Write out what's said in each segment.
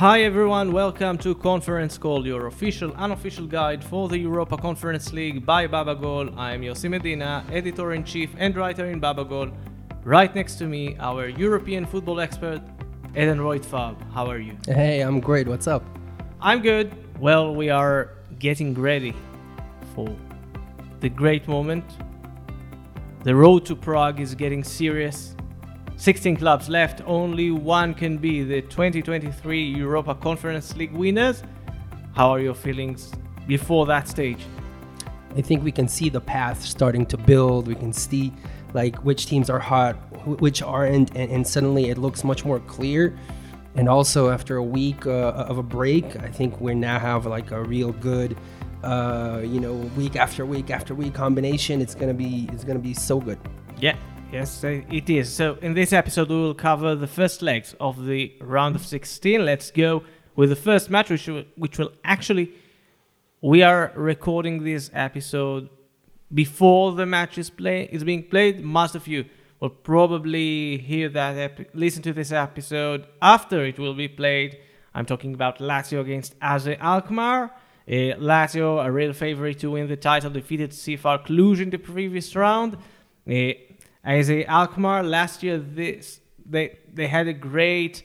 Hi everyone, welcome to Conference Call, your official unofficial guide for the Europa Conference League by Babagol. I'm Yossi Medina, editor in chief and writer in Babagol. Right next to me, our European football expert, Eden Roitfarb. How are you? Hey, I'm great. What's up? I'm good. Well, we are getting ready for the great moment. The road to Prague is getting serious. 16 clubs left, only one can be the 2023 Europa Conference League winners. How are your feelings before that stage? I think we can see the path starting to build. We can see like which teams are hot, which aren't, and, and suddenly it looks much more clear. And also after a week uh, of a break, I think we now have like a real good, uh, you know, week after week after week combination. It's gonna be it's gonna be so good. Yeah, yes, it is. So, in this episode, we will cover the first legs of the round of 16. Let's go with the first match, which will, which will actually. We are recording this episode before the match is play is being played. Most of you will probably hear that epi- listen to this episode after it will be played. I'm talking about Lazio against AZ Alkmaar. Uh, Lazio, a real favorite to win the title, defeated CFR Cluj in the previous round. Uh, AZ Alkmaar last year, this they they had a great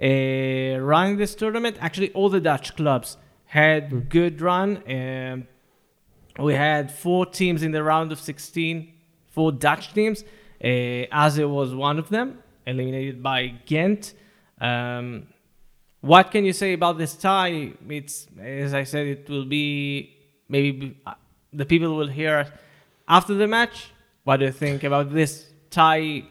uh, run in this tournament. Actually, all the Dutch clubs had good run. Um, we had four teams in the round of 16, four Dutch teams. Uh, Aze was one of them, eliminated by Ghent. Um, what can you say about this tie? It's as I said, it will be maybe uh, the people will hear us after the match. What do you think about this tie?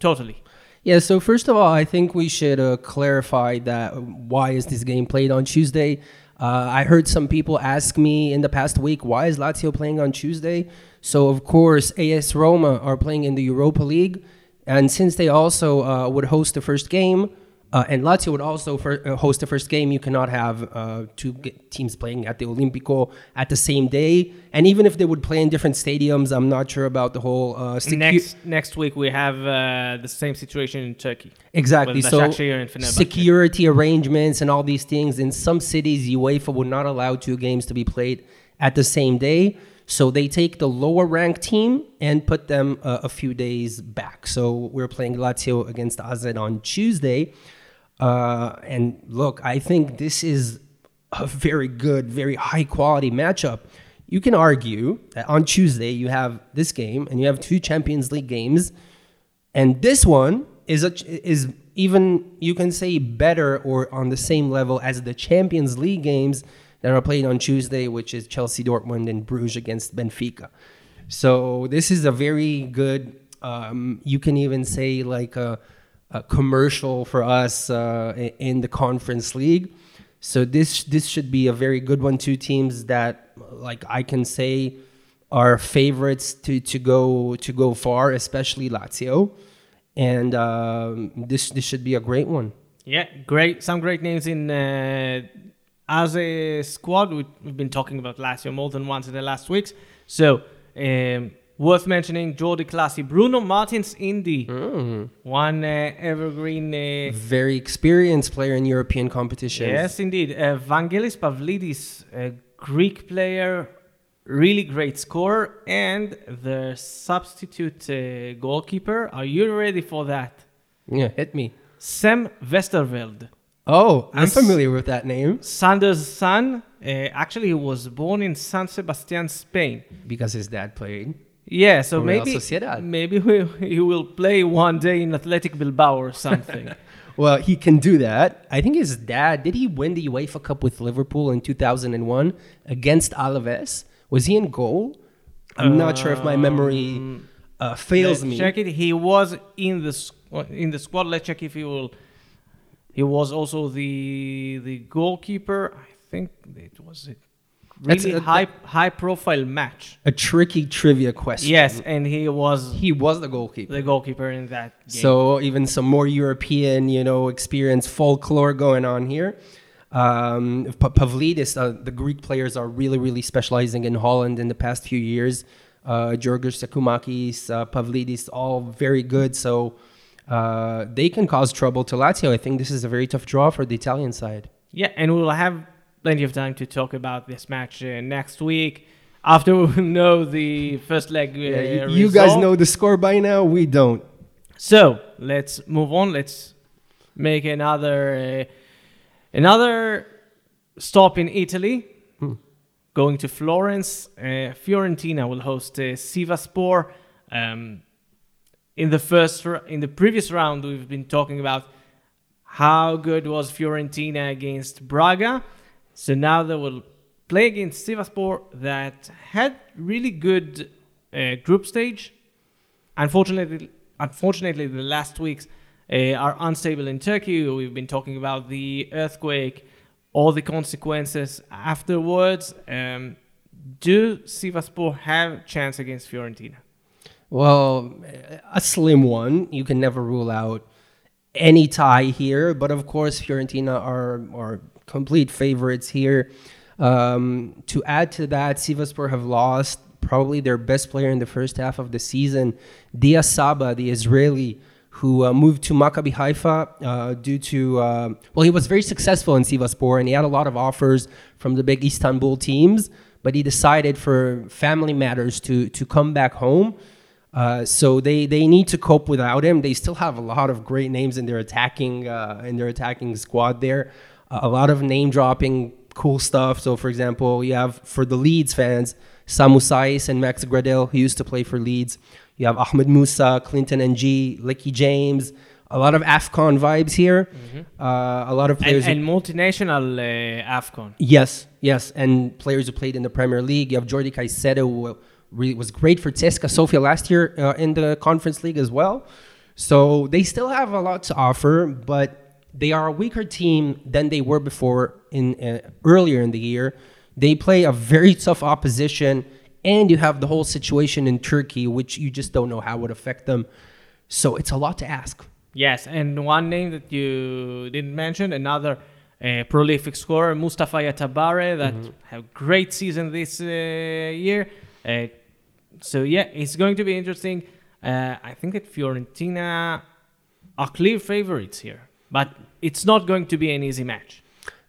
Totally. Yeah, so first of all, I think we should uh, clarify that why is this game played on Tuesday? Uh, I heard some people ask me in the past week, why is Lazio playing on Tuesday? So, of course, AS Roma are playing in the Europa League. And since they also uh, would host the first game, uh, and Lazio would also fir- uh, host the first game, you cannot have uh, two g- teams playing at the Olimpico at the same day. And even if they would play in different stadiums, I'm not sure about the whole uh, secu- next next week we have uh, the same situation in Turkey. Exactly. So Başakşehir and Fenerbahçe. security arrangements and all these things. In some cities, UEFA would not allow two games to be played at the same day. So they take the lower ranked team and put them uh, a few days back. So we're playing Lazio against AZ on Tuesday. Uh, and look, I think this is a very good, very high quality matchup. You can argue that on Tuesday you have this game and you have two Champions League games and this one is a, is even you can say better or on the same level as the Champions League games that are played on Tuesday, which is Chelsea, Dortmund, and Bruges against Benfica. So this is a very good. Um, you can even say like a, a commercial for us uh, in the Conference League. So this this should be a very good one. Two teams that like I can say are favorites to, to go to go far, especially Lazio, and um, this this should be a great one. Yeah, great. Some great names in uh, as a squad. We, we've been talking about Lazio more than once in the last weeks. So um, worth mentioning: Jordy Clasie, Bruno Martins Indi, one uh, evergreen. Uh, Very experienced player in European competitions. yes, indeed. Uh, Vangelis Pavlidis, a Greek player, really great scorer, and the substitute uh, goalkeeper. Are you ready for that? yeah, hit me. Sam Westerveld. Oh, I'm familiar with that name Sander's son. Uh, actually, he was born in San Sebastian, Spain. because his dad played. Yeah, so Real maybe Sociedad. maybe we, he will play one day in Athletic Bilbao or something. Well, he can do that. I think his dad did he win the UEFA Cup with Liverpool in 2001 against Alaves? Was he in goal? I'm not sure if my memory uh, fails Let's me. Check it. He was in the squ- in the squad. Let's check if he will. He was also the the goalkeeper. I think it was That's really a- high high profile match. A tricky trivia question. Yes, and he was he was the goalkeeper. the goalkeeper in that game. So even some more European, you know, experience folklore going on here. Um, Pa- Pavlidis, uh, the Greek players are really, really specializing in Holland in the past few years. Uh, Georgios Giakoumakis, uh, Pavlidis, all very good. So uh, they can cause trouble to Lazio. I think this is a very tough draw for the Italian side. Yeah, and we'll have plenty of time to talk about this match uh, next week after we know the first leg. Uh, Yeah, you, you guys know the score by now. We don't. So let's move on. Let's make another uh, another stop in Italy. Hmm. Going to Florence, uh, Fiorentina will host uh, Sivaspor. Um, in the first, in the previous round, we've been talking about how good was Fiorentina against Braga. So now they will play against Sivaspor that had really good uh, group stage. Unfortunately, unfortunately, the last weeks uh, are unstable in Turkey. We've been talking about the earthquake, all the consequences afterwards. Um, do Sivaspor have a chance against Fiorentina? Well, a slim one. You can never rule out any tie here, but of course, Fiorentina are are complete favorites here. Um, to add to that, Sivaspor have lost probably their best player in the first half of the season, Dia Saba, the Israeli, who uh, moved to Maccabi Haifa uh, due to uh, well, he was very successful in Sivaspor and he had a lot of offers from the big Istanbul teams, but he decided for family matters to to come back home. Uh, so they, they need to cope without him. They still have a lot of great names in their attacking uh, in their attacking squad there. A lot of name dropping cool stuff. So for example, you have for the Leeds fans, Samu Saiz and Max Gradel, who used to play for Leeds. You have Ahmed Musa, Clinton N'Jie, Leke James. A lot of AFCON vibes here. Uh, a lot of And, players. who- and multinational uh, AFCON. Yes, yes, and players who played in the Premier League. You have Jordy Caicedo, who really was great for CSKA Sofia last year uh, in the Conference League as well. So they still have a lot to offer, but they are a weaker team than they were before in uh, earlier in the year. They play a very tough opposition, and you have the whole situation in Turkey, which you just don't know how it would affect them. So it's a lot to ask. Yes, and one name that you didn't mention, another uh, prolific scorer, Mustapha Yatabaré, that have great season this uh, year. Uh, so yeah, it's going to be interesting. Uh, I think that Fiorentina are clear favorites here, but it's not going to be an easy match.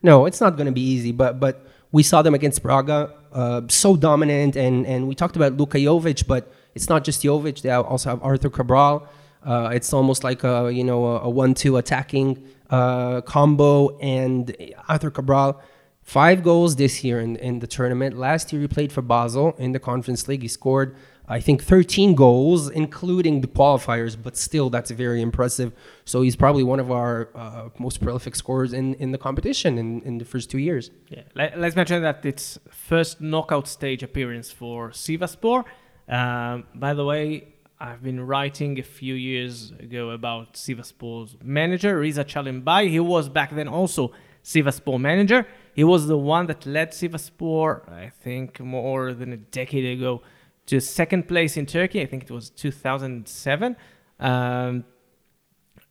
No, it's not going to be easy, but but we saw them against Braga, uh, so dominant, and and we talked about Luka Jovic, but it's not just Jovic. They also have Arthur Cabral. Uh, it's almost like a you know a, a one-two attacking uh, combo, and Arthur Cabral. Five goals this year in, in the tournament. Last year he played for Basel in the Conference League. He scored, I think, 13 goals, including the qualifiers, but still that's very impressive. So he's probably one of our uh, most prolific scorers in, in the competition in, in the first two years. Yeah, Let, let's mention that it's first knockout stage appearance for Sivaspor. Um, by the way, I've been writing a few years ago about Sivaspor's manager, Rıza Çalımbay. He was back then also Sivaspor manager. He was the one that led Sivaspor, I think, more than a decade ago to second place in Turkey. I think it was 2007. Um,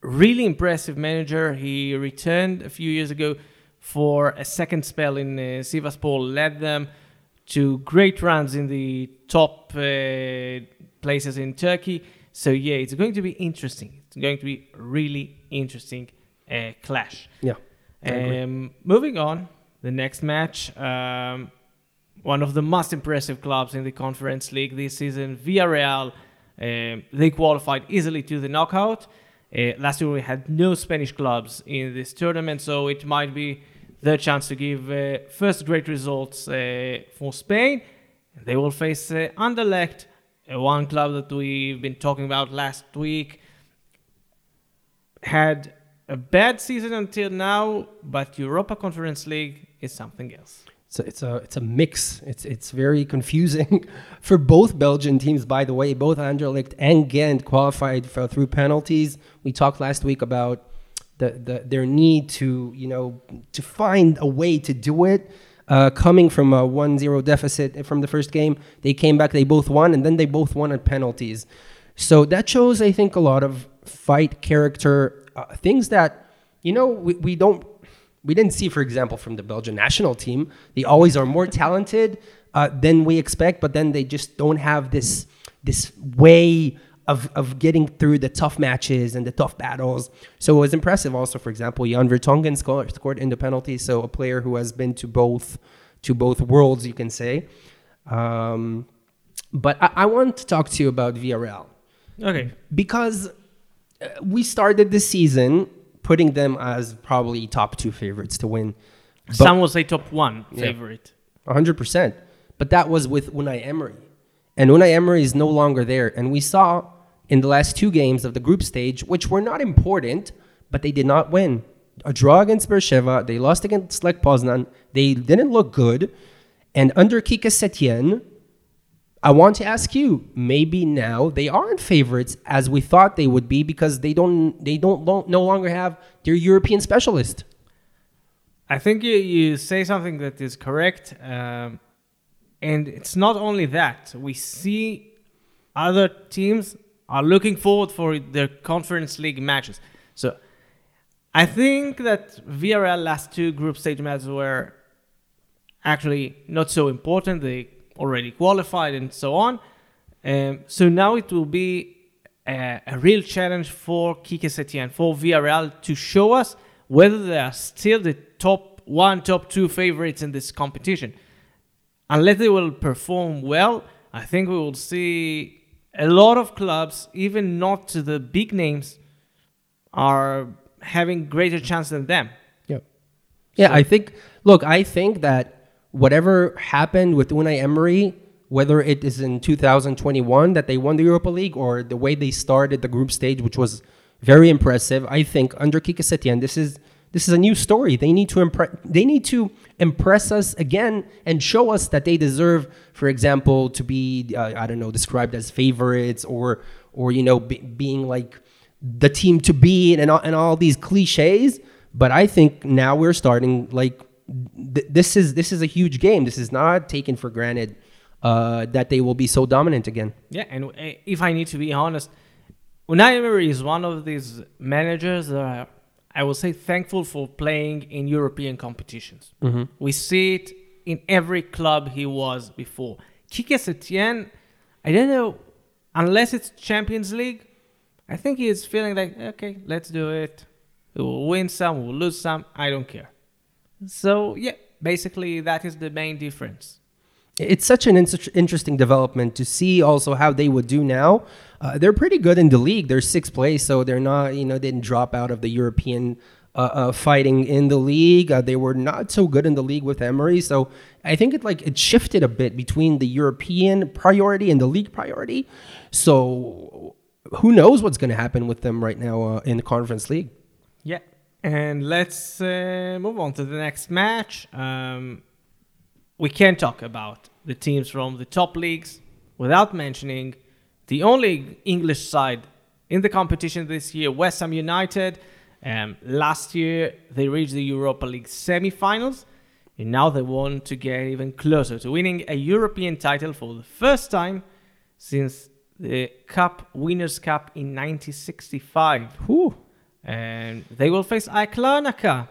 really impressive manager. He returned a few years ago for a second spell in uh, Sivaspor, led them to great runs in the top uh, places in Turkey. So yeah, it's going to be interesting. It's going to be really interesting uh, clash. Yeah. Um, moving on, the next match, um, one of the most impressive clubs in the Conference League this season, Villarreal. Um, they qualified easily to the knockout. Uh, last year we had no Spanish clubs in this tournament, so it might be their chance to give uh, first great results uh, for Spain. They will face uh, Anderlecht, uh, one club that we've been talking about last week. Had a bad season until now, but Europa Conference League is something else. It's a, it's a it's a mix. It's it's very confusing for both Belgian teams. By the way, both Anderlecht and Ghent qualified for, through penalties. We talked last week about the, the their need to you know to find a way to do it. Uh, coming from a 1-0 deficit from the first game, they came back. They both won, and then they both won at penalties. So that shows, I think, a lot of fight character, uh, things that you know we, we don't we didn't see, for example, from the Belgian national team. They always are more talented uh, than we expect, but then they just don't have this this way of, of getting through the tough matches and the tough battles. So it was impressive. Also, for example, Jan Vertonghen scored, scored in the penalty. So a player who has been to both to both worlds, you can say. Um, but I, I want to talk to you about Villarreal. Okay. because uh, we started the season putting them as probably top two favorites to win. But- Some will say top one Yeah. favorite. 100%. But that was with Unai Emery. And Unai Emery is no longer there. And we saw in the last two games of the group stage, which were not important, but they did not win. A draw against Beersheva, they lost against Lech Poznan, they didn't look good. And under Quique Setién, I want to ask you, maybe now they aren't favorites as we thought they would be because they don't they don't lo- no longer have their European specialist. I think you, you say something that is correct. Um, and it's not only that. We see other teams are looking forward for their conference league matches. So I think that Villarreal last two group stage matches were actually not so important. They already qualified and so on. Um, so now it will be a, a real challenge for Quique Setién, for Villarreal to show us whether they are still the top one, top two favorites in this competition. Unless they will perform well, I think we will see a lot of clubs, even not the big names, are having greater chance than them. Yeah. Yeah, I think look, I think that whatever happened with Unai Emery, whether it is in 2021 that they won the Europa League or the way they started the group stage, which was very impressive, I think under Quique Setién, this is this is a new story. They need to impress. They need to impress us again and show us that they deserve, for example, to be uh, I don't know described as favorites or or you know be, being like the team to beat and all, and all these cliches. But I think now we're starting like th- this is this is a huge game. This is not taken for granted uh, that they will be so dominant again. Yeah, and uh, if I need to be honest, Unai Emery is one of these managers that are, I will say thankful for playing in European competitions. We see it in every club he was before. Quique Setién, I don't know, unless it's Champions League, I think he is feeling like, okay, let's do it. We will win some, we'll lose some, I don't care. So, yeah, basically that is the main difference. It's such an inter- interesting development to see also how they would do now. Uh, they're pretty good in the league. They're sixth place, so they're not, you know, didn't drop out of the European uh, uh, fighting in the league. Uh, they were not so good in the league with Emery, so I think it like it shifted a bit between the European priority and the league priority. So who knows what's going to happen with them right now uh, in the Conference League? And let's uh, move on to the next match. Um, we can talk about the teams from the top leagues without mentioning the only English side in the competition this year, West Ham United. Um, last year, they reached the Europa League semi-finals, and now they want to get even closer to winning a European title for the first time since the Cup Winners' Cup in 1965 Whew. And they will face Larnaca.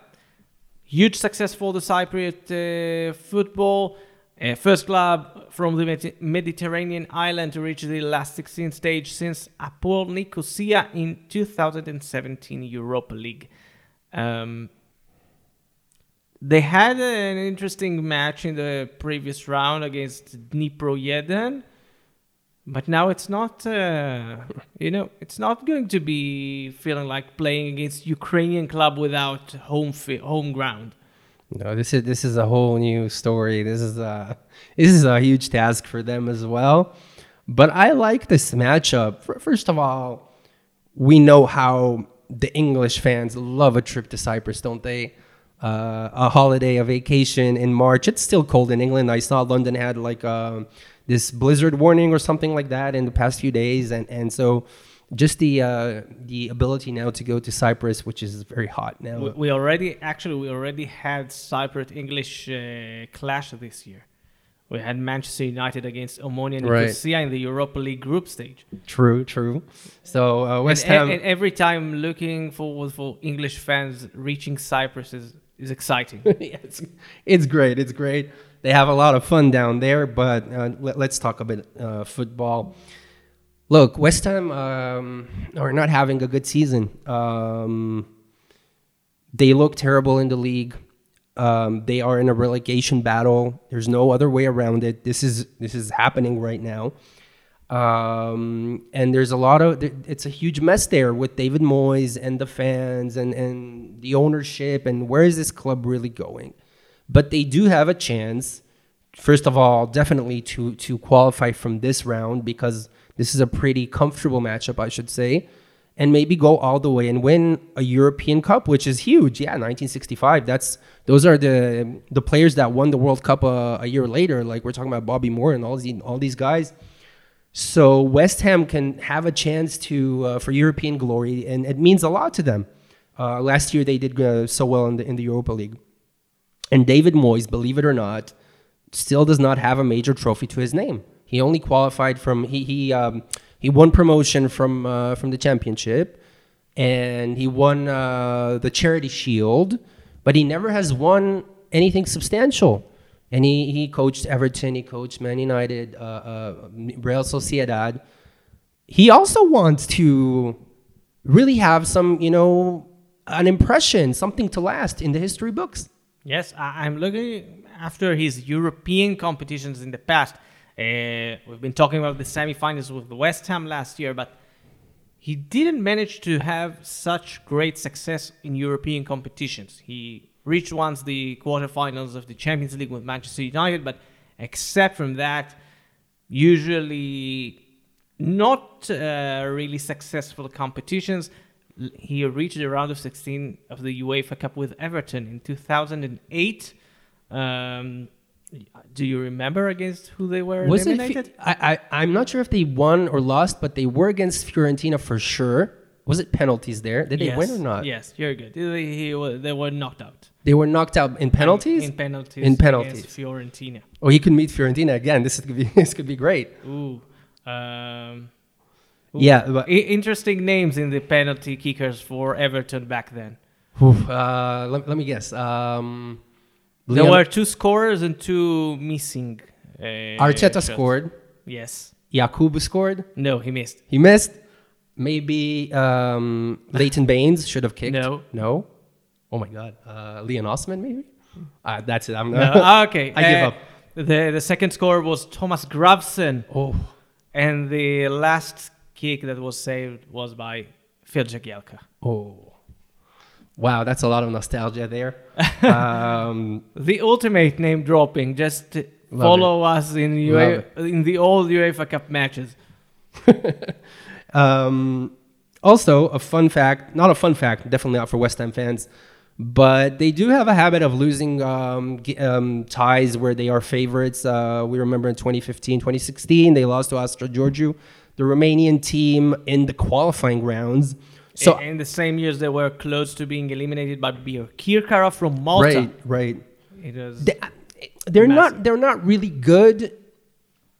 Huge success for the Cypriot uh, football. Uh, first club from the Mediterranean island to reach the last 16 stage since APOEL Nicosia in 2017 Europa League. Um, they had an interesting match in the previous round against Dnipro Jeden. But now it's not, uh, you know, it's not going to be feeling like playing against Ukrainian club without home fi- home ground. No, this is this is a whole new story. This is a this is a huge task for them as well. But I like this matchup. First of all, we know how the English fans love a trip to Cyprus, don't they? Uh, a holiday, a vacation in March. It's still cold in England. I saw London had like uh, this blizzard warning or something like that in the past few days, and and so just the uh, the ability now to go to Cyprus, which is very hot now. We, we already, actually, we already had Cypriot English uh, clash this year. We had Manchester United against Omonia Right. Nicosia in the Europa League group stage. True, true. So uh, West and, Ham. and every time looking forward for English fans reaching Cyprus is, is exciting. yeah, it's, it's great. It's great. They have a lot of fun down there. But uh, let, us talk a bit uh, football. Look, West Ham um, are not having a good season. Um, they look terrible in the league. Um, they are in a relegation battle. There's no other way around it. This is this is happening right now. Um, and there's a lot of it's a huge mess there with David Moyes and the fans and and the ownership and where is this club really going? But they do have a chance. First of all, definitely to to qualify from this round because this is a pretty comfortable matchup, I should say, and maybe go all the way and win a European Cup, which is huge. Yeah, 1965. That's those are the the players that won the World Cup a, a year later. Like we're talking about Bobby Moore and all these all these guys so West Ham can have a chance to uh, for European glory, and it means a lot to them. Uh, last year they did uh, so well in the in the Europa League, and David Moyes, believe it or not, still does not have a major trophy to his name. He only qualified from he he um, he won promotion from uh, from the championship, and he won uh, the Charity Shield, but he never has won anything substantial and he, he coached Everton, he coached Man United, uh, uh, Real Sociedad. He also wants to really have some, you know, an impression, something to last in the history books. Yes, I, am looking after his European competitions in the past. Uh, we've been talking about the semifinals with West Ham last year, but he didn't manage to have such great success in European competitions. He reached once the quarterfinals of the Champions League with Manchester United, but except from that, usually not uh, really successful competitions. He reached the round of 16 of the UEFA Cup with Everton in 2008. Um, do you remember against who they were Was eliminated? It, I, I, I'm not sure if they won or lost, but they were against Fiorentina for sure. Was it penalties there? Did they yes. win or not? Yes, you're good. They, he, they were knocked out. They were knocked out in penalties. In, in penalties. In penalties. Fiorentina. Oh, he could meet Fiorentina again. This could be this could be great. Ooh. Um, ooh. Yeah. But, interesting names in the penalty kickers for Everton back then. uh, let, let me guess. Um, there Leon- were two scorers and two missing. Uh, Arteta shots. scored. Yes. Yakubu scored. No, he missed. He missed. Maybe um, Leighton Baines should have kicked. No. No. Oh my God. Uh, Leon Osman, maybe? Uh, that's it. I'm no. Ah, okay. I give uh, up. The, the second score was Thomas Gravesen. Oh. And the last kick that was saved was by Phil Jagielka. Oh. Wow, that's a lot of nostalgia there. um, the ultimate name dropping. Just follow it. us in, UEFA, in the old UEFA Cup matches. um, also, a fun fact, not a fun fact, definitely not for West Ham fans, but they do have a habit of losing um, um, ties where they are favorites. Uh, we remember in 2015, 2016, they lost to Astra Giurgiu, the Romanian team in the qualifying rounds. So in the same years, they were close to being eliminated by Birkirkara from Malta. Right, right. It was. They, they're massive. not. They're not really good,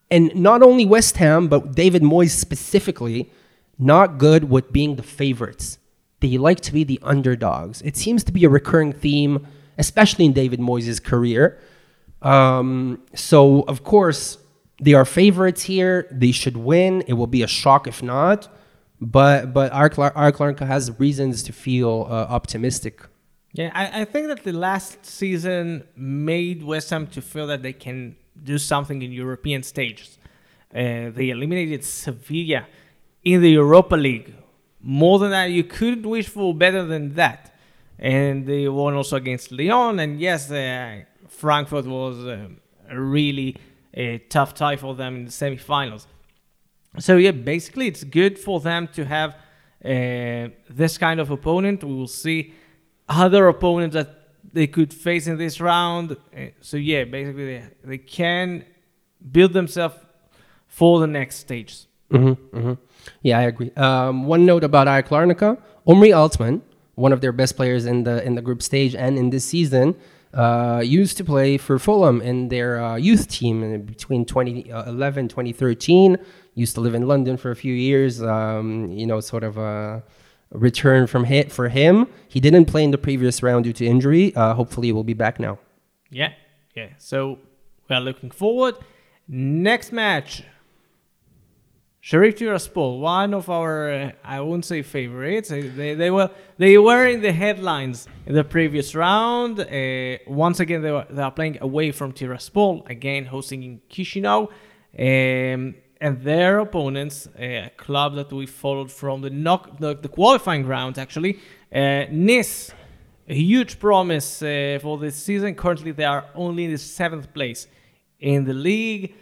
and not only West Ham, but David Moyes specifically, not good with being the favorites. They like to be the underdogs. It seems to be a recurring theme, especially in David Moyes' career. Um, so of course they are favorites here. They should win. It will be a shock if not. But but AEK Larnaca has reasons to feel uh, optimistic. Yeah, I, I think that the last season made West Ham to feel that they can do something in European stages. Uh, they eliminated Sevilla in the Europa League. More than that, you couldn't wish for better than that. And they won also against Lyon. And yes, uh, Frankfurt was uh, really a tough tie for them in the semifinals. So yeah, basically it's good for them to have uh, this kind of opponent. We will see other opponents that they could face in this round. Uh, so yeah, basically they, they can build themselves for the next stages. Mm-hmm, mm-hmm. Yeah, I agree. Um, one note about AEK Larnaca, Omri Altman, one of their best players in the in the group stage and in this season, uh, used to play for Fulham in their uh, youth team between 2011 2013 used to live in London for a few years. Um, you know, sort of a return from hit for him. He didn't play in the previous round due to injury. Uh, hopefully, he will be back now. Yeah, yeah. So we are looking forward. Next match: Sheriff Tiraspol, one of our, uh, I won't say favorites. They, they were they were in the headlines in the previous round. Uh, once again, they, were, they are playing away from Tiraspol, again hosting in Chisinau. Um, and their opponents, uh, a club that we followed from the knock the, the qualifying round actually, uh, Nice, a huge promise uh, for this season. Currently, they are only in the seventh place in the league.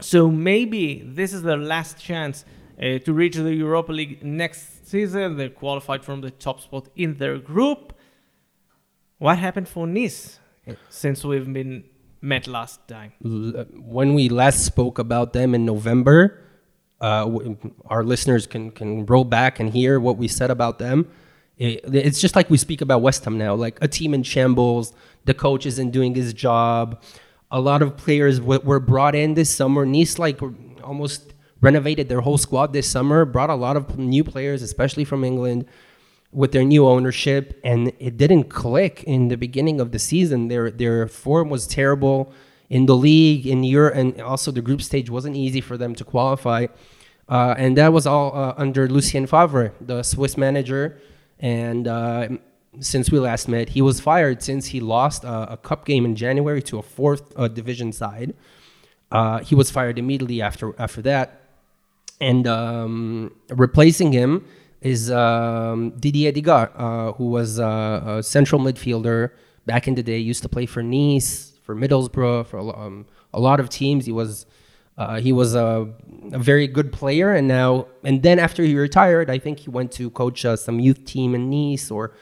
So maybe this is their last chance uh, to reach the Europa League next season. They're qualified from the top spot in their group. What happened for Nice uh, since we've been met last time? When we last spoke about them in November, uh, our listeners can can roll back and hear what we said about them. It- it's just like we speak about West Ham now, like a team in shambles. The coach isn't doing his job. A lot of players were brought in this summer. Nice like almost renovated their whole squad this summer. Brought a lot of new players, especially from England with their new ownership, and it didn't click in the beginning of the season. Their their form was terrible in the league, in Europe, and also the group stage wasn't easy for them to qualify. Uh, and that was all uh, under Lucien Favre, the Swiss manager. And uh, since we last met, he was fired since he lost a, a cup game in January to a fourth uh, division side. Uh, he was fired immediately after after that and um, replacing him is um, Didier Digard, uh, who was uh, a central midfielder back in the day. Used to play for Nice, for Middlesbrough, for a, um, a lot of teams. He was uh, he was a, a very good player, and now and then after he retired, I think he went to coach uh, some youth team in Nice or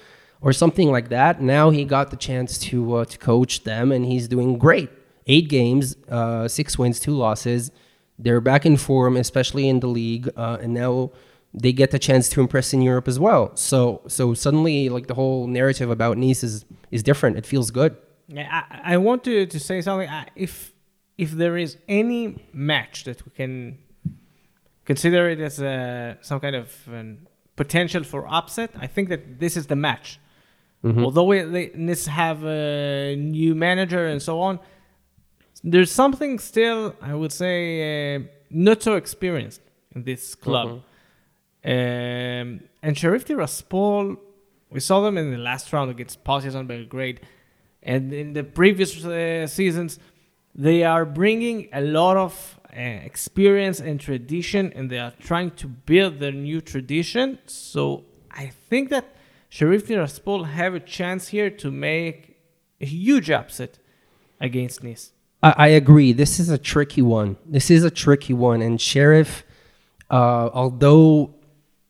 or something like that. Now he got the chance to uh, to coach them, and he's doing great. Eight games, uh, six wins, two losses. They're back in form, especially in the league, uh, and now they get the chance to impress in Europe as well. So, so suddenly, like the whole narrative about Nice is is different. It feels good. Yeah, I, I want to, to say something. If if there is any match that we can consider it as a, some kind of um, potential for upset, I think that this is the match. Although we, they Nice have a new manager and so on, there's something still I would say uh, not so experienced in this club. Um, and Sheriff Tiraspol, we saw them in the last round against Partizan Belgrade, and in the previous uh, seasons, they are bringing a lot of uh, experience and tradition, and they are trying to build their new tradition. So I think that Sheriff Tiraspol have a chance here to make a huge upset against Nice. I, I agree. This is a tricky one. This is a tricky one. And Sheriff, uh, although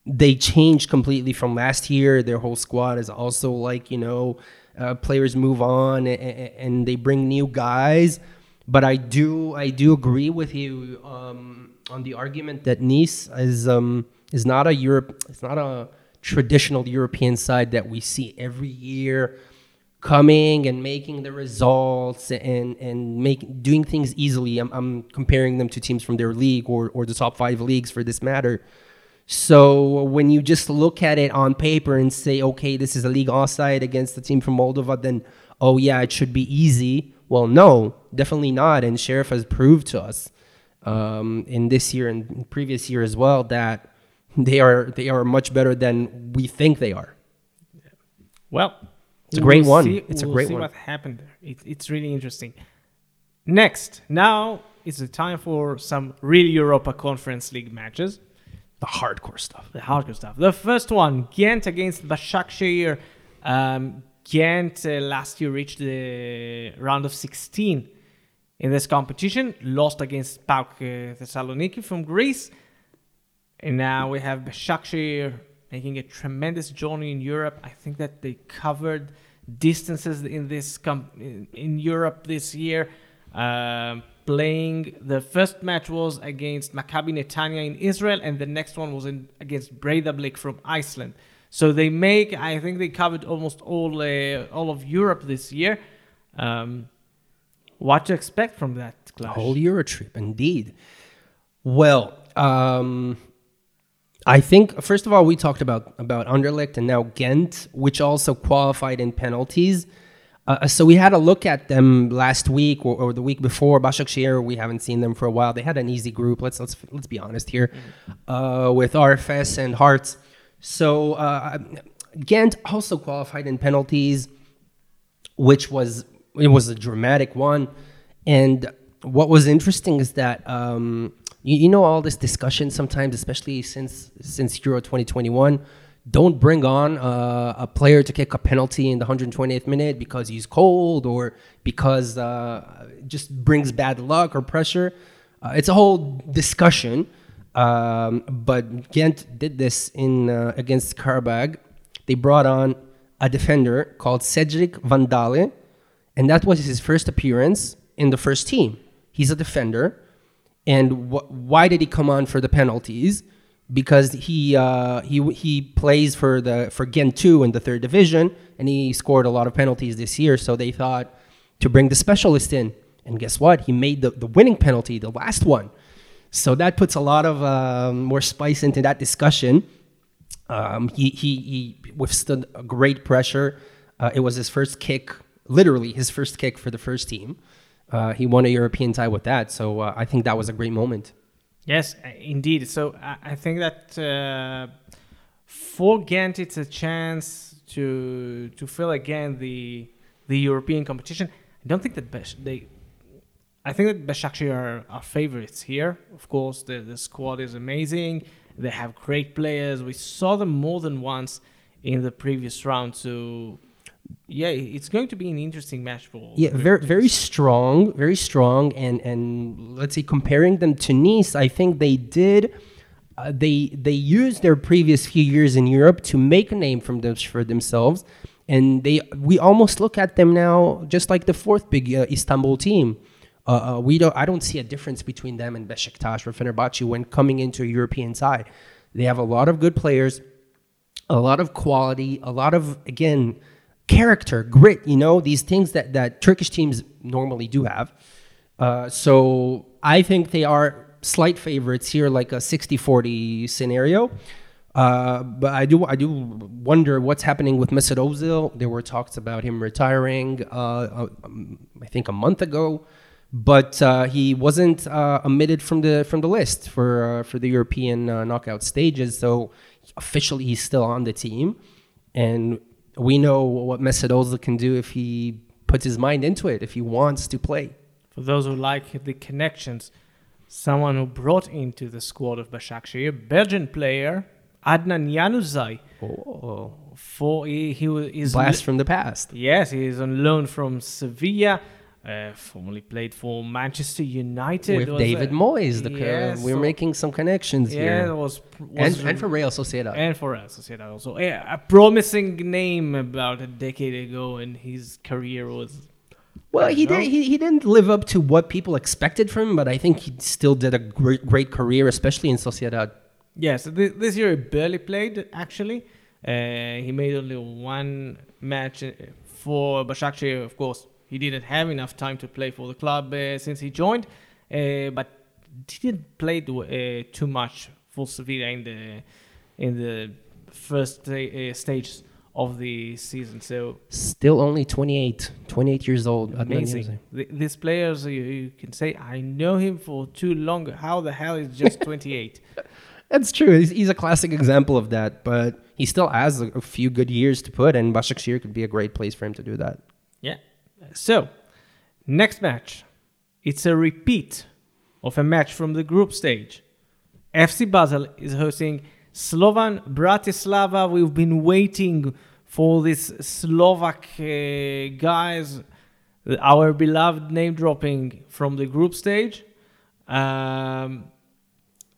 they changed completely from last year, their whole squad is also like, you know, uh, players move on and, and they bring new guys. But I do, I do agree with you um, on the argument that Nice is um, is not a Europe, it's not a traditional European side that we see every year coming and making the results and and make doing things easily. I'm, I'm comparing them to teams from their league or or the top five leagues for this matter. So when you just look at it on paper and say, okay, this is a league offside against the team from Moldova, then oh yeah, it should be easy. Well, no, definitely not. And Sheriff has proved to us um, in this year and previous year as well that they are they are much better than we think they are. Well, It's a we great will one. see- It's a we'll great see one. what happened there. It, it's really interesting. Next, now it's the time for some real Europa Conference League matches. The hardcore stuff. The hardcore stuff. The first one, Ghent against Başakşehir. Um, Ghent uh, last year reached the round of 16 in this competition, lost against PAOK uh, Thessaloniki from Greece. And now we have Başakşehir making a tremendous journey in Europe. I think that they covered distances in this com- in, in Europe this year. Um, playing the first match was against Maccabi Netanya in Israel, and the next one was in, against Breiðablik from Iceland. So they make, I think they covered almost all uh, all of Europe this year. Um, what to expect from that clash? Whole Euro trip, indeed. Well, um, I think first of all we talked about about Anderlecht and now Ghent, which also qualified in penalties. Uh, so we had a look at them last week or, or the week before. Başakşehir, we haven't seen them for a while. They had an easy group. Let's let's let's be honest here, uh, with RFS and Hearts. So uh, Ghent also qualified in penalties, which was it was a dramatic one. And what was interesting is that um, you, you know all this discussion sometimes, especially since since Euro 2021 don't bring on a player to kick a penalty in the 120th minute because he's cold or because uh, just brings bad luck or pressure. Uh, it's a whole discussion. Um, but Ghent did this in uh, against Qarabag. They brought on a defender called Cedric Van Dale, and that was his first appearance in the first team. He's a defender, and wh- why did he come on for the penalties? because he uh, he he plays for the for Ghent two in the third division, and he scored a lot of penalties this year. So they thought to bring the specialist in, and guess what? He made the, the winning penalty, the last one. So that puts a lot of um, more spice into that discussion. Um, he, he he withstood great pressure. Uh, it was his first kick, literally his first kick for the first team. Uh, he won a European tie with that, so uh, I think that was a great moment. Yes, uh, indeed. So I, I think that uh, for Ghent, it's a chance to to fill again the the European competition. I don't think that Besh- they. I think that Başakşehir are, are favorites here. Of course, the the squad is amazing. They have great players. We saw them more than once in the previous round. So yeah, it's going to be an interesting match for. Yeah, very very strong, very strong, and and let's say comparing them to Nice, I think they did. Uh, they they used their previous few years in Europe to make a name from them for themselves, and they we almost look at them now just like the fourth big uh, Istanbul team. Uh, uh we don't I don't see a difference between them and Besiktas or Fenerbahce when coming into a European side. They have a lot of good players, a lot of quality, a lot of again character, grit, you know, these things that, that Turkish teams normally do have. Uh, so I think they are slight favorites here, like a 60 40 scenario. Uh, but I do I do wonder what's happening with Mesut Ozil. There were talks about him retiring, uh, um, I think a month ago, but uh, he wasn't uh, omitted from the from the list for uh, for the European knockout stages. So officially, he's still on the team, and we know what Mesut Ozil can do if he puts his mind into it, if he wants to play. For those who like the connections, someone who brought into the squad of Başakşehir, a Belgian player Adnan Januzaj. Oh, oh, for he, he is blast from the past. Yes, he is on loan from Sevilla. Uh, formerly played for Manchester United with David Moyes. The yes, we're so making some connections yeah, here. Was, was and, and for Real Sociedad. And for Real Sociedad also. Yeah, a promising name about a decade ago, and his career was. Well, he did. He, he didn't live up to what people expected from him, but I think he still did a great great career, especially in Sociedad. Yes, yeah, so this year he barely played. Actually, uh, he made only one match uh, for Başakşehir, of course he didn't have enough time to play for the club uh, since he joined, uh, but didn't play uh, too much for Sevilla in the in the first uh, stage of the season. So still only 28, 28 years old. Amazing. these players, you, you, can say, I know him for too long. How the hell is just 28? That's true. He's, he's, a classic example of that, but he still has a, a few good years to put, and Başakşehir could be a great place for him to do that. Yeah. So, next match. It's a repeat of a match from the group stage. FC Basel is hosting Slovan Bratislava. We've been waiting for this Slovak uh, guys, our beloved name dropping from the group stage. Um,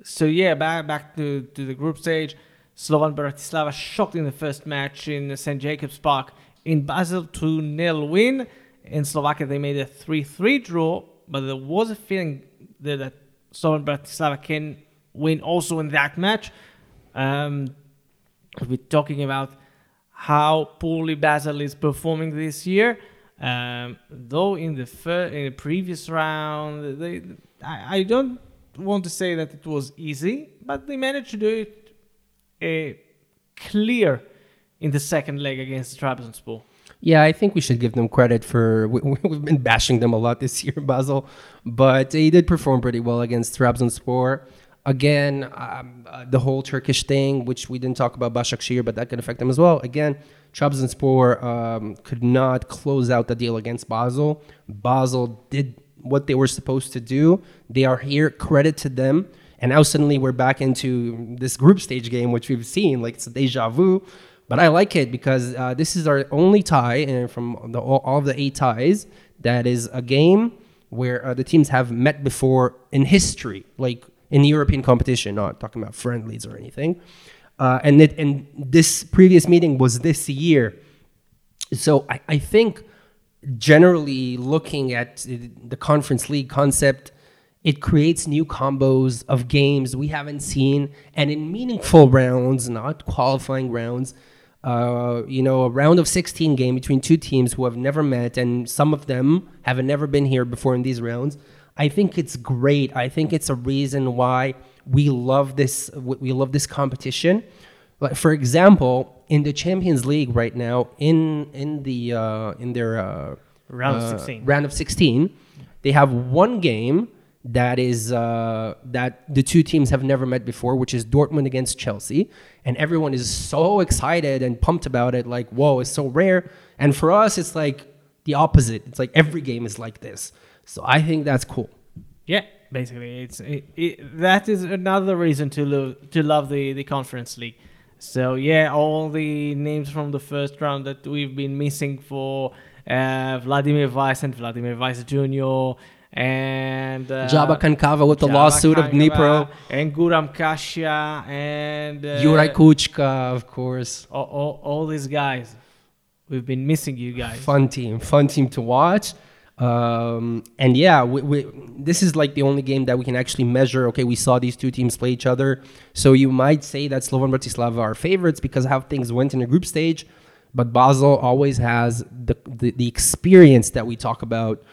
so yeah, back back to, to the group stage. Slovan Bratislava shocked in the first match in St. Jacobs Park in Basel 2 0 win in Slovakia they made a 3-3 draw, but there was a feeling there that Slovan Bratislava can win also in that match. Um, we're talking about how poorly Basel is performing this year. Um, though in the fir- in the previous round, they, I, I, don't want to say that it was easy, but they managed to do it uh, clear in the second leg against Trabzonspor. Yeah, I think we should give them credit for. We, we've been bashing them a lot this year, Basel, but they did perform pretty well against Trabzonspor. Again, um, uh, the whole Turkish thing, which we didn't talk about Başakşehir, but that could affect them as well. Again, Trabzonspor um, could not close out the deal against Basel. Basel did what they were supposed to do. They are here. Credit to them. And now suddenly we're back into this group stage game, which we've seen like it's a deja vu. But I like it because uh, this is our only tie and from the, all, all of the eight ties that is a game where uh, the teams have met before in history, like in the European competition, not talking about friendlies or anything. Uh, and it, and this previous meeting was this year. So I, I think generally looking at the conference league concept, it creates new combos of games we haven't seen and in meaningful rounds, not qualifying rounds uh, you know, a round of 16 game between two teams who have never met, and some of them have never been here before in these rounds. I think it's great. I think it's a reason why we love this. We love this competition. Like for example, in the Champions League right now, in in the uh, in their uh, round of uh, 16, round of 16, they have one game that is uh, that the two teams have never met before, which is Dortmund against Chelsea, and everyone is so excited and pumped about it. Like, whoa, it's so rare. And for us, it's like the opposite. It's like every game is like this. So I think that's cool. Yeah, basically, it's it, it, that is another reason to love to love the the conference league. So yeah, all the names from the first round that we've been missing for uh, Vladimir Weiss and Vladimir Weiss Jr and uh, Jaba Kankava with the Jabba lawsuit of Kankava, Dnipro. and Guram Kashia and uh, Juraj Kuchka, of course. all, all, all these guys. We've been missing you guys. Fun team, fun team to watch. Um, and yeah, we, we, this is like the only game that we can actually measure. Okay, we saw these two teams play each other. So you might say that Slovan Bratislava are favorites because how things went in the group stage. But Basel always has the, the, the experience that we talk about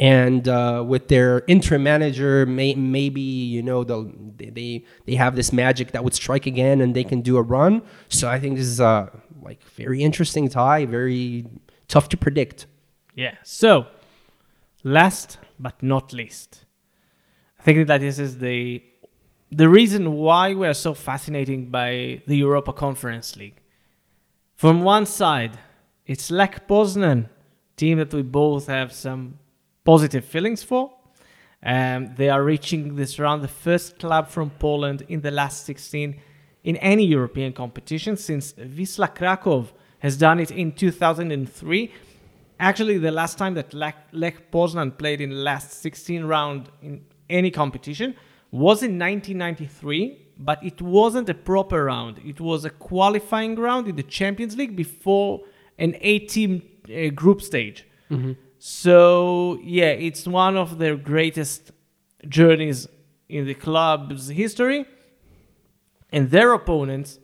and uh, with their interim manager, may, maybe you know they they have this magic that would strike again, and they can do a run. So I think this is a like very interesting tie, very tough to predict. Yeah. So, last but not least, I think that this is the the reason why we are so fascinated by the Europa Conference League. From one side, it's Lech Poznan, team that we both have some positive feelings for. Um, they are reaching this round, the first club from Poland in the last 16 in any European competition since Wisla Krakow has done it in 2003. Actually, the last time that Lech, Poznan played in the last 16 round in any competition was in 1993, but it wasn't a proper round. It was a qualifying round in the Champions League before an eight-team uh, group stage. Mm-hmm. So yeah, it's one of their greatest journeys in the club's history. And their opponents,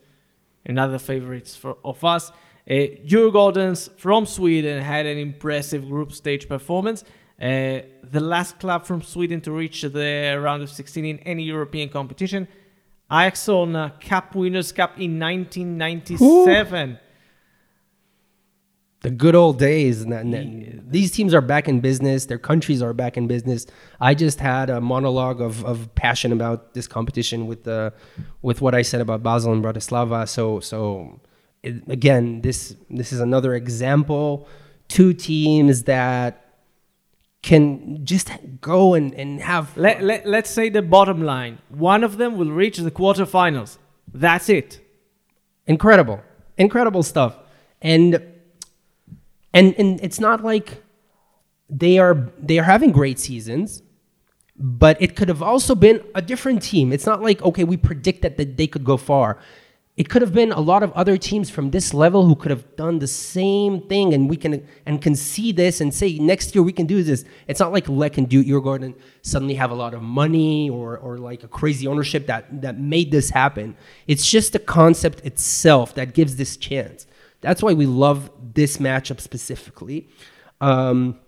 another favorites for, of us, uh, Djurgårdens from Sweden had an impressive group stage performance. Uh, the last club from Sweden to reach the round of 16 in any European competition. AIK Solna Cup Winners' Cup in 1997. Ooh the good old days. And, and these teams are back in business. Their countries are back in business. I just had a monologue of, of passion about this competition with the with what I said about Basel and Bratislava. So so it, again, this this is another example. Two teams that can just go and, and have. Let, let, let's say the bottom line. One of them will reach the quarterfinals. That's it. Incredible. Incredible stuff. And and and it's not like they are they are having great seasons but it could have also been a different team. It's not like okay we predict that, they could go far. It could have been a lot of other teams from this level who could have done the same thing and we can and can see this and say next year we can do this. It's not like Lech and Djurgården suddenly have a lot of money or or like a crazy ownership that that made this happen. It's just the concept itself that gives this chance that's why we love this matchup specifically. Um,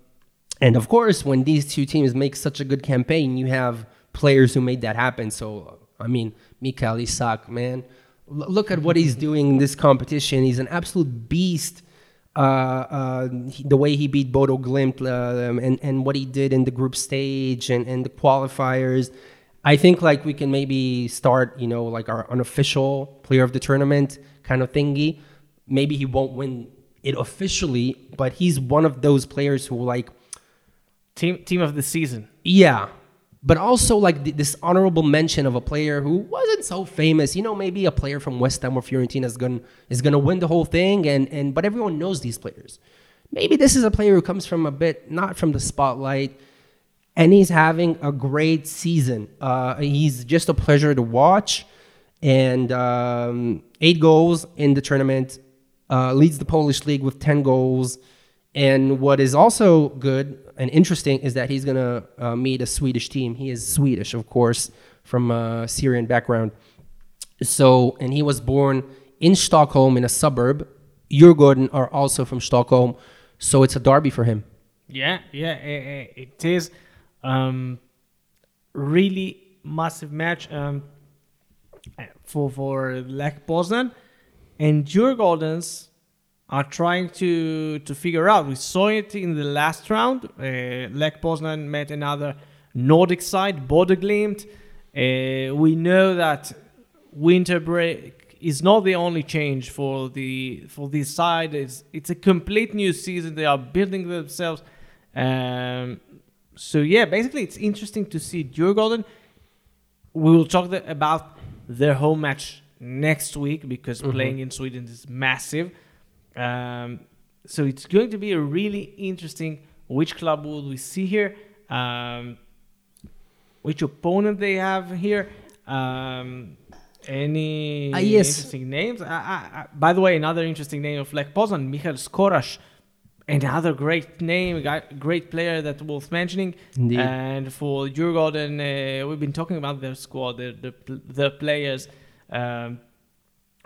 and of course, when these two teams make such a good campaign, you have players who made that happen. So, I mean, Mikael Ishak, man, L- look at what he's doing in this competition. He's an absolute beast. uh, uh, he- the way he beat Bodo Glimt um, and and what he did in the group stage and and the qualifiers. I think like we can maybe start, you know, like our unofficial player of the tournament kind of thingy. Maybe he won't win it officially, but he's one of those players who like Team team of the season. yeah, but also like th- this honorable mention of a player who wasn't so famous. You know, maybe a player from West Ham or Fiorentina is going is going to win the whole thing, and and but everyone knows these players. Maybe this is a player who comes from a bit not from the spotlight, and he's having a great season. Uh, he's just a pleasure to watch, and um, eight goals in the tournament, uh, leads the Polish league with ten goals. And what is also good and interesting is that he's gonna uh, meet a Swedish team. He is Swedish, of course, from a Syrian background. So, and he was born in Stockholm in a suburb. Djurgården are also from Stockholm, so it's a derby for him. Yeah, yeah, eh, eh, it is. Um, really massive match um, for for Lech Poznan, and Djurgårdens are trying to to figure out. We saw it in the last round. Uh, Lech Poznan met another Nordic side, Bodo Glimt. Uh, we know that winter break is not the only change for the for this side. It's it's a complete new season. They are building themselves. Um, so yeah, basically, it's interesting to see Djurgården. We will talk the, about their home match next week because playing in Sweden is massive. Um, so it's going to be a really interesting. Which club will we see here? Um, which opponent they have here? Um, any Ah, yes. interesting names? I, I, I, by the way, another interesting name of Lech Poznan, Michał Skóraś, another great name, great player that worth mentioning. Indeed. And for Djurgården, uh, we've been talking about their squad, the the, the players. Um,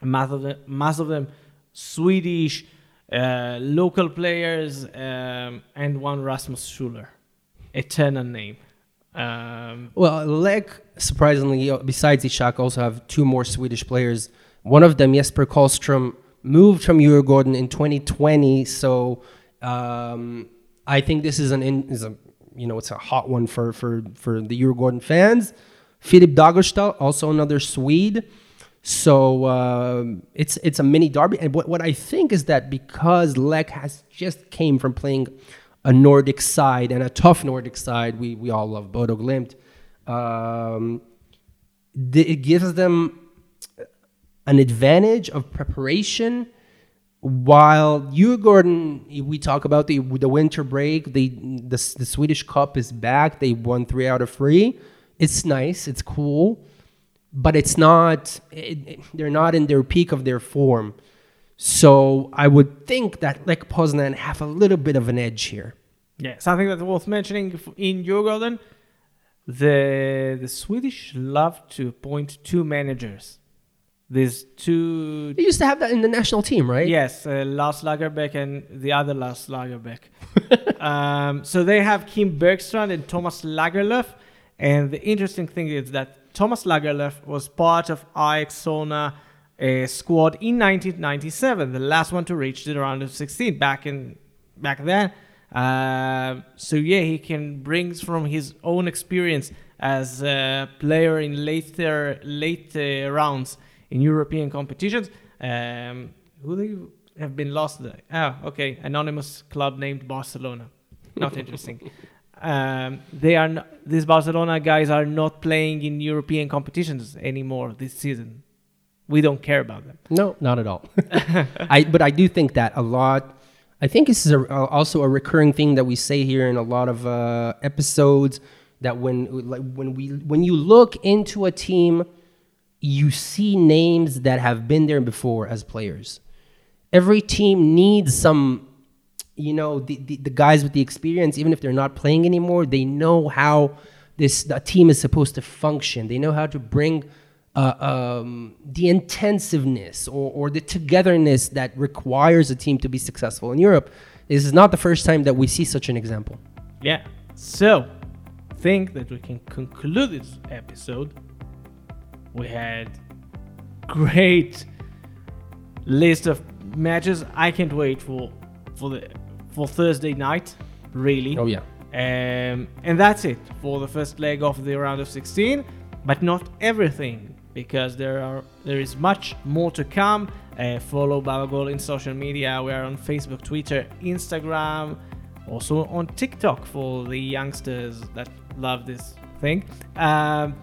most of them, most of them Swedish, uh, local players, um, and one Rasmus Schüller, eternal name. Um, Well, Lech, surprisingly, uh, besides Ishak, also have two more Swedish players. One of them, Jesper Karlström, moved from Djurgården in 2020. So um, I think this is an in, is a you know it's a hot one for for for the Djurgården fans. Filip Dagerstål, also another Swede. So um, it's it's a mini derby, and what, what I think is that because Lech has just came from playing a Nordic side and a tough Nordic side, we we all love Bodo Glimt. Um, it gives them an advantage of preparation, while Djurgården, we talk about the the winter break. They the the Swedish Cup is back. They won three out of three. It's nice. It's cool but it's not it, they're not in their peak of their form so i would think that lech poznan have a little bit of an edge here yeah, something that's worth mentioning in Djurgården, the the Swedish love to appoint two managers. There's two they used to have that in the national team right Yes, uh, Lars Lagerbäck and the other Lars Lagerbäck. um, so they have Kim Bergstrand and Thomas Lagerlöf. And the interesting thing is that Thomas Lagerlöf was part of AIK Solna uh, squad in 1997, the last one to reach the round of 16 back in back then. Um so yeah, he can brings from his own experience as a player in later late uh, rounds in European competitions. Um, who they have been lost? Oh, okay, anonymous club named Barcelona. Not interesting. Um, they are not, these Barcelona guys are not playing in European competitions anymore this season. We don't care about them. no not at all i but i do think that a lot i think this is a, also a recurring thing that we say here in a lot of uh, episodes that when like when we when you look into a team you see names that have been there before as players every team needs some you know the, the, the guys with the experience even if they're not playing anymore they know how this the team is supposed to function they know how to bring uh, um, the intensiveness or, or the togetherness that requires a team to be successful in europe this is not the first time that we see such an example Yeah. So, think that we can conclude this episode. We had great list of matches. I can't wait for for the for Thursday night, really. Oh yeah. Um, and that's it for the first leg of the round of 16, but not everything because there are there is much more to come. Uh, follow Baba Goal in social media. We are on Facebook, Twitter, Instagram, also on TikTok for the youngsters that love this thing. Um,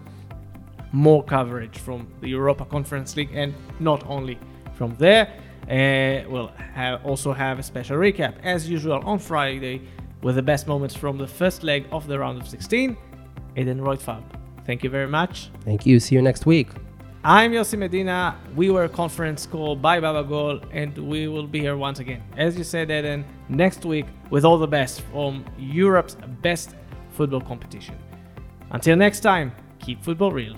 more coverage from the Europa Conference League and not only from there. Uh, we'll have also have a special recap as usual on Friday with the best moments from the first leg of the round of 16. Eden Roitfarb. Thank you very much. Thank you. See you next week. I'm Yossi Medina. We were a conference call by Baba Goal, and we will be here once again. As you said, Eden, next week with all the best from Europe's best football competition. Until next time, keep football real.